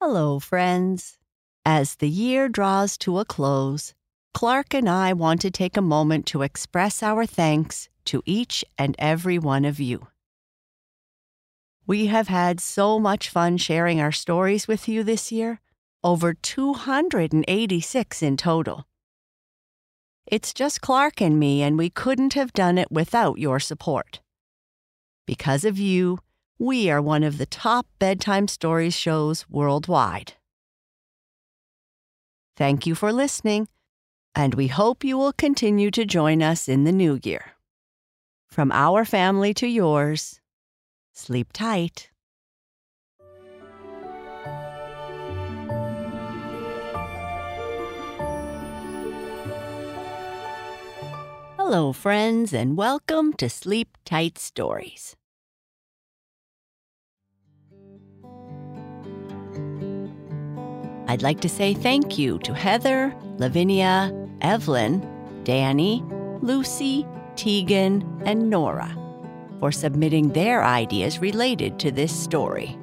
Hello, friends. As the year draws to a close, Clark and I want to take a moment to express our thanks to each and every one of you. We have had so much fun sharing our stories with you this year, over 286 in total. It's just Clark and me, and we couldn't have done it without your support. Because of you, we are one of the top bedtime stories shows worldwide. Thank you for listening, and we hope you will continue to join us in the new year. From our family to yours, sleep tight. Hello, friends, and welcome to Sleep Tight Stories. I'd like to say thank you to Heather, Lavinia, Evelyn, Danny, Lucy, Tegan, and Nora for submitting their ideas related to this story.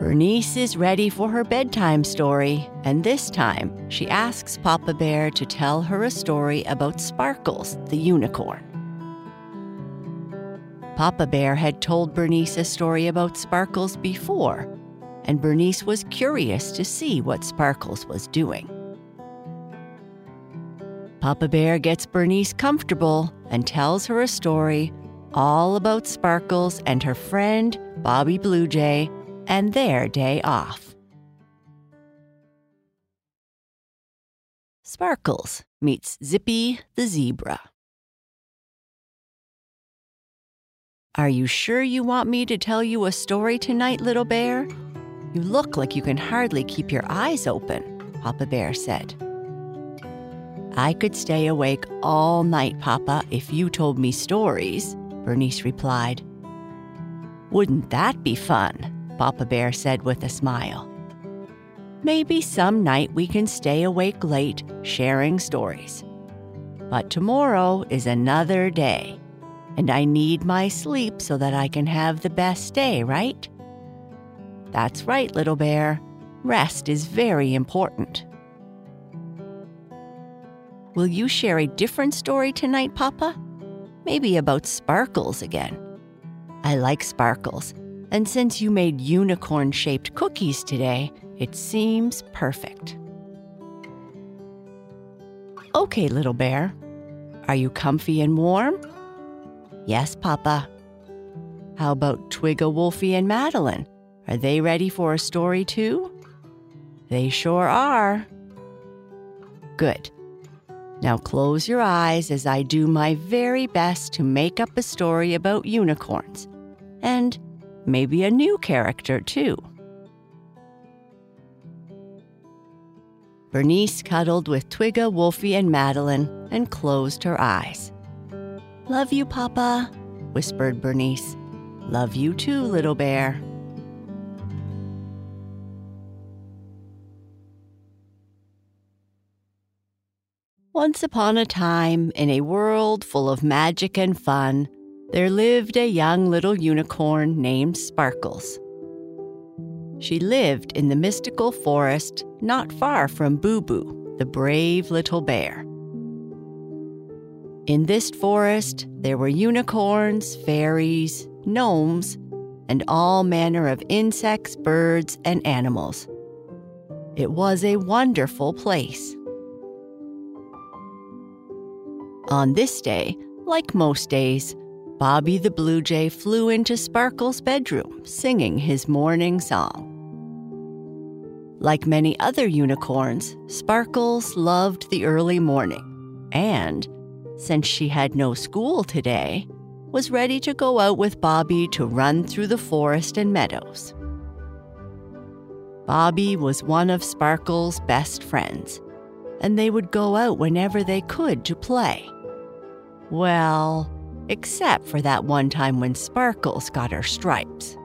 Bernice is ready for her bedtime story, and this time she asks Papa Bear to tell her a story about Sparkles, the unicorn. Papa Bear had told Bernice a story about Sparkles before, and Bernice was curious to see what Sparkles was doing. Papa Bear gets Bernice comfortable and tells her a story all about Sparkles and her friend, Bobby Blue Jay, and their day off. Sparkles meets Zippy the zebra. Are you sure you want me to tell you a story tonight, little bear? You look like you can hardly keep your eyes open, Papa Bear said. I could stay awake all night, Papa, if you told me stories, Bernice replied. Wouldn't that be fun? Papa Bear said with a smile. Maybe some night we can stay awake late sharing stories. But tomorrow is another day and I need my sleep so that I can have the best day, right? That's right, little bear. Rest is very important. Will you share a different story tonight, Papa? Maybe about sparkles again. I like sparkles, and since you made unicorn shaped cookies today, it seems perfect. Okay, little bear. Are you comfy and warm? Yes, Papa. How about Twigga, Wolfie, and Madeline? Are they ready for a story too? They sure are. Good. Now close your eyes as I do my very best to make up a story about unicorns. And maybe a new character too. Bernice cuddled with Twigga, Wolfie, and Madeline and closed her eyes. Love you, Papa, whispered Bernice. Love you too, little bear. Once upon a time, in a world full of magic and fun, there lived a young little unicorn named Sparkles. She lived in the mystical forest not far from Boo Boo, the brave little bear. In this forest, there were unicorns, fairies, gnomes, and all manner of insects, birds, and animals. It was a wonderful place. On this day, like most days, Bobby the Blue Jay flew into Sparkle's bedroom singing his morning song. Like many other unicorns, Sparkles loved the early morning and since she had no school today, was ready to go out with Bobby to run through the forest and meadows. Bobby was one of Sparkle's best friends, and they would go out whenever they could to play. Well, except for that one time when Sparkles got her stripes.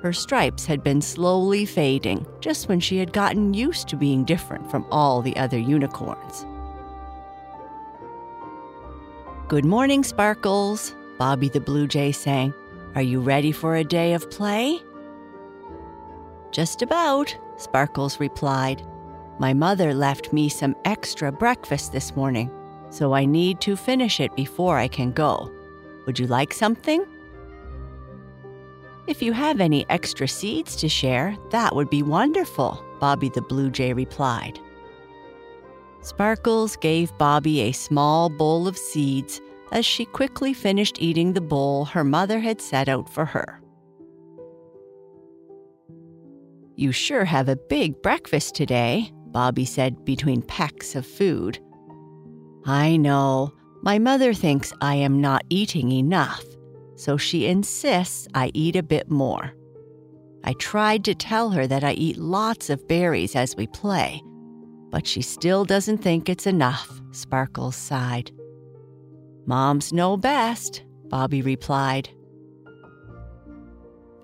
Her stripes had been slowly fading just when she had gotten used to being different from all the other unicorns. Good morning, Sparkles, Bobby the Blue Jay sang. Are you ready for a day of play? Just about, Sparkles replied. My mother left me some extra breakfast this morning, so I need to finish it before I can go. Would you like something? If you have any extra seeds to share, that would be wonderful, Bobby the Blue Jay replied. Sparkles gave Bobby a small bowl of seeds as she quickly finished eating the bowl her mother had set out for her. You sure have a big breakfast today, Bobby said between pecks of food. I know. My mother thinks I am not eating enough, so she insists I eat a bit more. I tried to tell her that I eat lots of berries as we play, but she still doesn't think it's enough, Sparkles sighed. Moms know best, Bobby replied.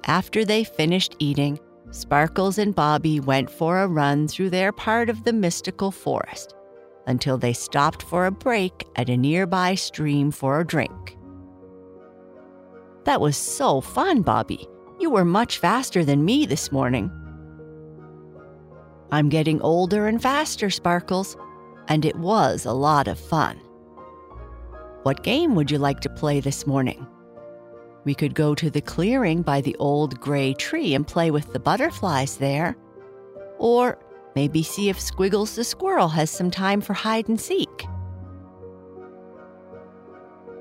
After they finished eating, Sparkles and Bobby went for a run through their part of the mystical forest until they stopped for a break at a nearby stream for a drink. That was so fun, Bobby. You were much faster than me this morning. I'm getting older and faster, Sparkles, and it was a lot of fun. What game would you like to play this morning? We could go to the clearing by the old gray tree and play with the butterflies there. Or maybe see if Squiggles the squirrel has some time for hide and seek.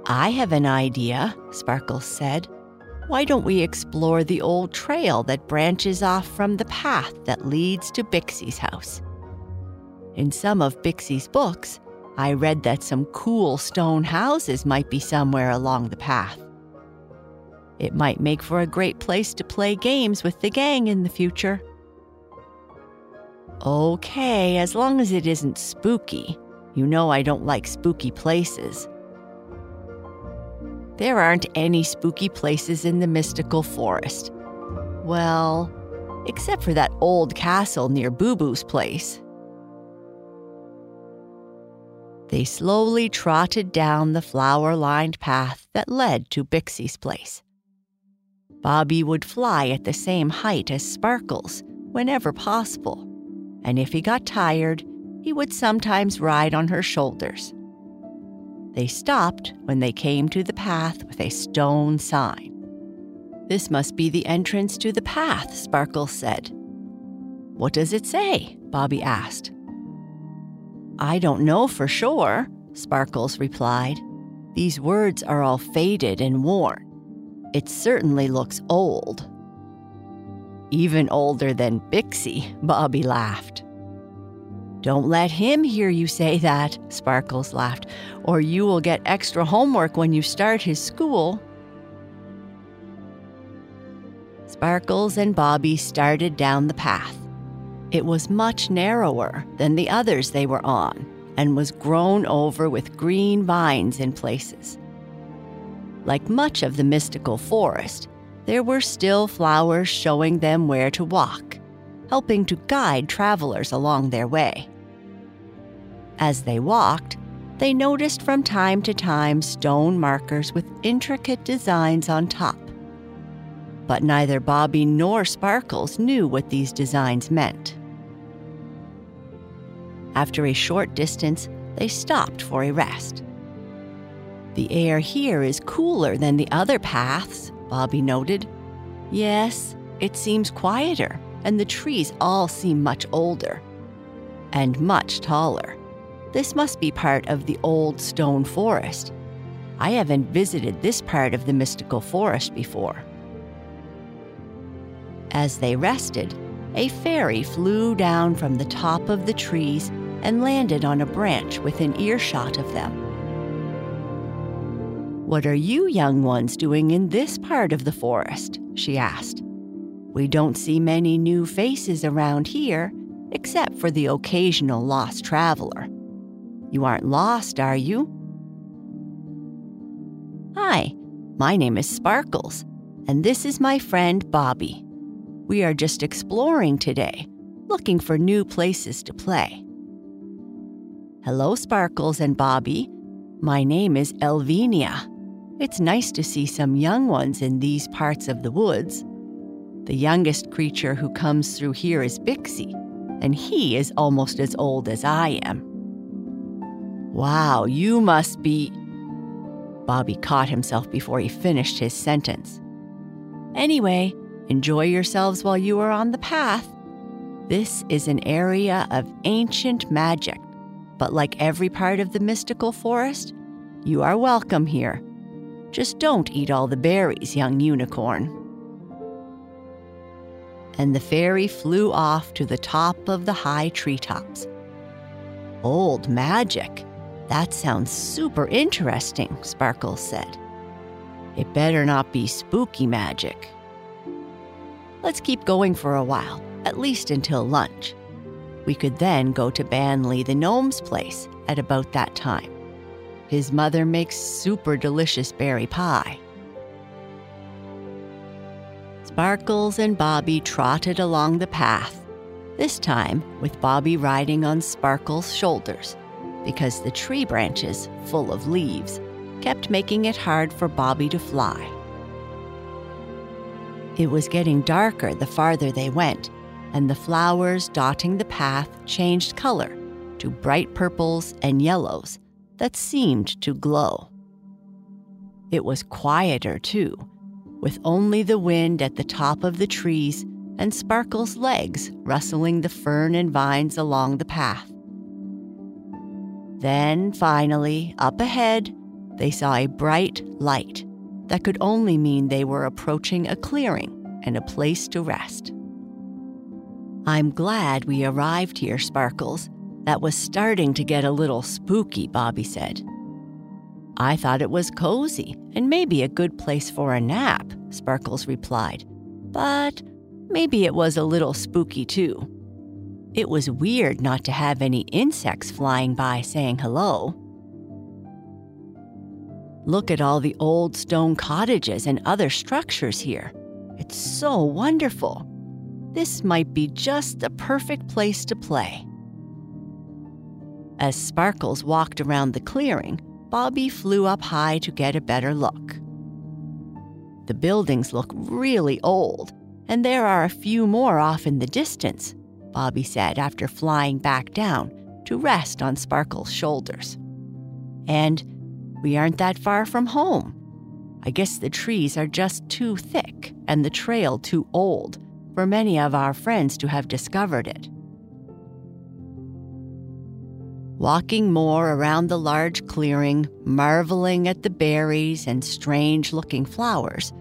I have an idea, Sparkles said. Why don't we explore the old trail that branches off from the path that leads to Bixie's house? In some of Bixie's books, I read that some cool stone houses might be somewhere along the path. It might make for a great place to play games with the gang in the future. Okay, as long as it isn't spooky. You know I don't like spooky places. There aren't any spooky places in the mystical forest. Well, except for that old castle near Boo Boo's place. They slowly trotted down the flower lined path that led to Bixie's place. Bobby would fly at the same height as Sparkles whenever possible, and if he got tired, he would sometimes ride on her shoulders. They stopped when they came to the path with a stone sign. This must be the entrance to the path, Sparkles said. What does it say? Bobby asked. I don't know for sure, Sparkles replied. These words are all faded and worn. It certainly looks old. Even older than Bixie, Bobby laughed. Don't let him hear you say that, Sparkles laughed, or you will get extra homework when you start his school. Sparkles and Bobby started down the path. It was much narrower than the others they were on and was grown over with green vines in places. Like much of the mystical forest, there were still flowers showing them where to walk, helping to guide travelers along their way. As they walked, they noticed from time to time stone markers with intricate designs on top. But neither Bobby nor Sparkles knew what these designs meant. After a short distance, they stopped for a rest. The air here is cooler than the other paths, Bobby noted. Yes, it seems quieter, and the trees all seem much older and much taller. This must be part of the old stone forest. I haven't visited this part of the mystical forest before. As they rested, a fairy flew down from the top of the trees and landed on a branch within earshot of them. What are you young ones doing in this part of the forest? she asked. We don't see many new faces around here, except for the occasional lost traveler. You aren't lost, are you? Hi, my name is Sparkles, and this is my friend Bobby. We are just exploring today, looking for new places to play. Hello, Sparkles and Bobby. My name is Elvinia. It's nice to see some young ones in these parts of the woods. The youngest creature who comes through here is Bixie, and he is almost as old as I am. Wow, you must be. Bobby caught himself before he finished his sentence. Anyway, enjoy yourselves while you are on the path. This is an area of ancient magic, but like every part of the mystical forest, you are welcome here. Just don't eat all the berries, young unicorn. And the fairy flew off to the top of the high treetops. Old magic, that sounds super interesting, Sparkles said. It better not be spooky magic. Let's keep going for a while, at least until lunch. We could then go to Banley the gnome's place at about that time. His mother makes super delicious berry pie. Sparkles and Bobby trotted along the path, this time with Bobby riding on Sparkles' shoulders because the tree branches, full of leaves, kept making it hard for Bobby to fly. It was getting darker the farther they went, and the flowers dotting the path changed color to bright purples and yellows that seemed to glow. It was quieter, too, with only the wind at the top of the trees and Sparkle's legs rustling the fern and vines along the path. Then, finally, up ahead, they saw a bright light that could only mean they were approaching a clearing and a place to rest. I'm glad we arrived here, Sparkles. That was starting to get a little spooky, Bobby said. I thought it was cozy and maybe a good place for a nap, Sparkles replied. But maybe it was a little spooky too. It was weird not to have any insects flying by saying hello. Look at all the old stone cottages and other structures here. It's so wonderful. This might be just the perfect place to play. As Sparkles walked around the clearing, Bobby flew up high to get a better look. The buildings look really old, and there are a few more off in the distance, Bobby said after flying back down to rest on Sparkle's shoulders. And we aren't that far from home. I guess the trees are just too thick and the trail too old for many of our friends to have discovered it. Walking more around the large clearing, marveling at the berries and strange looking flowers,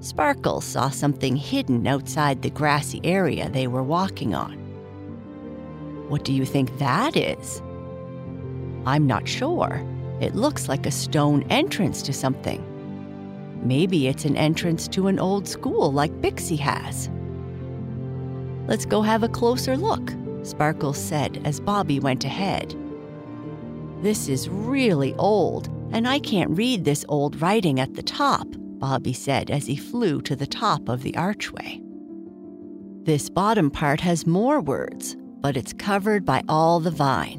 Sparkle saw something hidden outside the grassy area they were walking on. What do you think that is? I'm not sure. It looks like a stone entrance to something. Maybe it's an entrance to an old school like Bixie has. Let's go have a closer look, Sparkles said as Bobby went ahead. This is really old, and I can't read this old writing at the top, Bobby said as he flew to the top of the archway. This bottom part has more words, but it's covered by all the vine.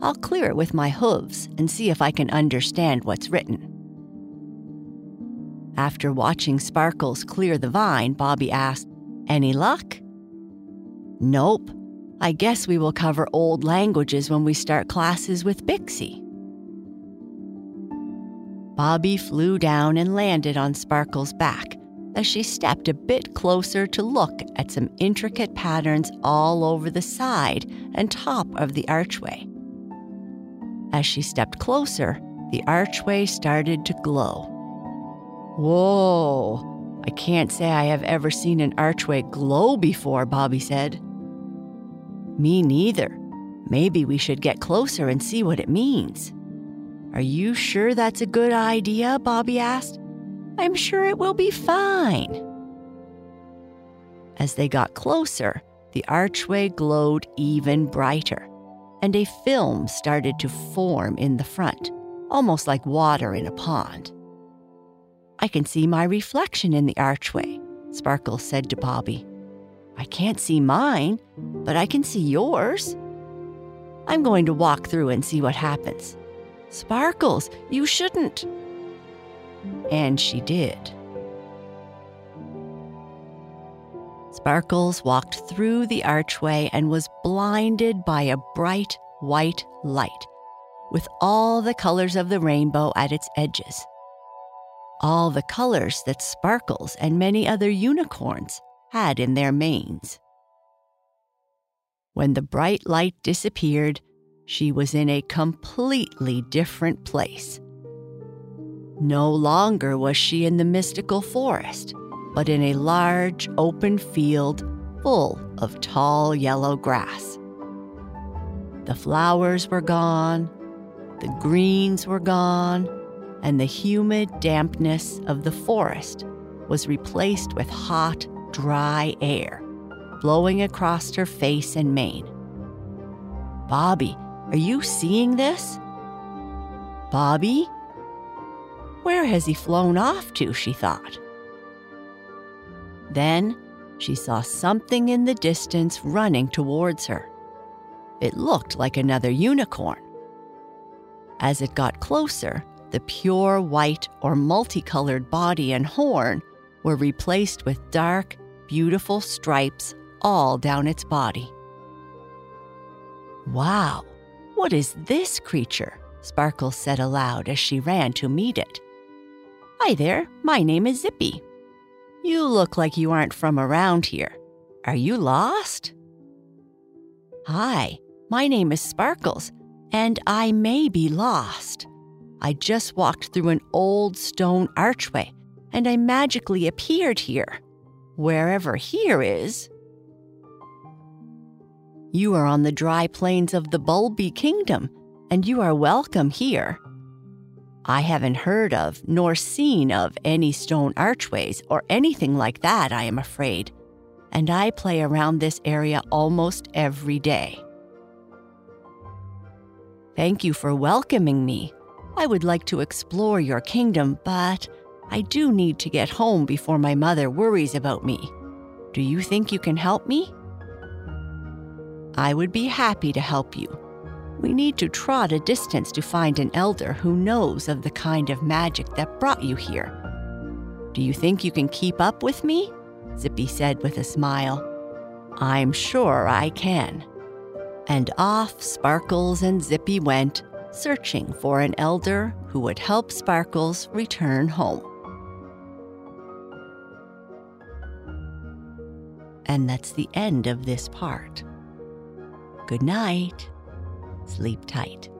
I'll clear it with my hooves and see if I can understand what's written. After watching Sparkles clear the vine, Bobby asked, Any luck? Nope. I guess we will cover old languages when we start classes with Bixie. Bobby flew down and landed on Sparkle's back, as she stepped a bit closer to look at some intricate patterns all over the side and top of the archway. As she stepped closer, the archway started to glow. Whoa! I can't say I have ever seen an archway glow before, Bobby said. Me neither. Maybe we should get closer and see what it means. Are you sure that's a good idea? Bobby asked. I'm sure it will be fine. As they got closer, the archway glowed even brighter, and a film started to form in the front, almost like water in a pond. I can see my reflection in the archway, Sparkle said to Bobby. I can't see mine, but I can see yours. I'm going to walk through and see what happens. Sparkles, you shouldn't. And she did. Sparkles walked through the archway and was blinded by a bright white light with all the colors of the rainbow at its edges. All the colors that Sparkles and many other unicorns had in their manes. When the bright light disappeared, she was in a completely different place. No longer was she in the mystical forest, but in a large open field full of tall yellow grass. The flowers were gone, the greens were gone, and the humid dampness of the forest was replaced with hot, dry air blowing across her face and mane. Bobby, are you seeing this? Bobby? Where has he flown off to? she thought. Then she saw something in the distance running towards her. It looked like another unicorn. As it got closer, the pure white or multicolored body and horn were replaced with dark, beautiful stripes all down its body. Wow, what is this creature? Sparkle said aloud as she ran to meet it. Hi there, my name is Zippy. You look like you aren't from around here. Are you lost? Hi, my name is Sparkles, and I may be lost. I just walked through an old stone archway, and I magically appeared here. Wherever here is. You are on the dry plains of the Bulby Kingdom, and you are welcome here. I haven't heard of nor seen of any stone archways or anything like that, I am afraid, and I play around this area almost every day. Thank you for welcoming me. I would like to explore your kingdom, but I do need to get home before my mother worries about me. Do you think you can help me? I would be happy to help you. We need to trot a distance to find an elder who knows of the kind of magic that brought you here. Do you think you can keep up with me? Zippy said with a smile. I'm sure I can. And off Sparkles and Zippy went, searching for an elder who would help Sparkles return home. And that's the end of this part. Good night. Sleep tight.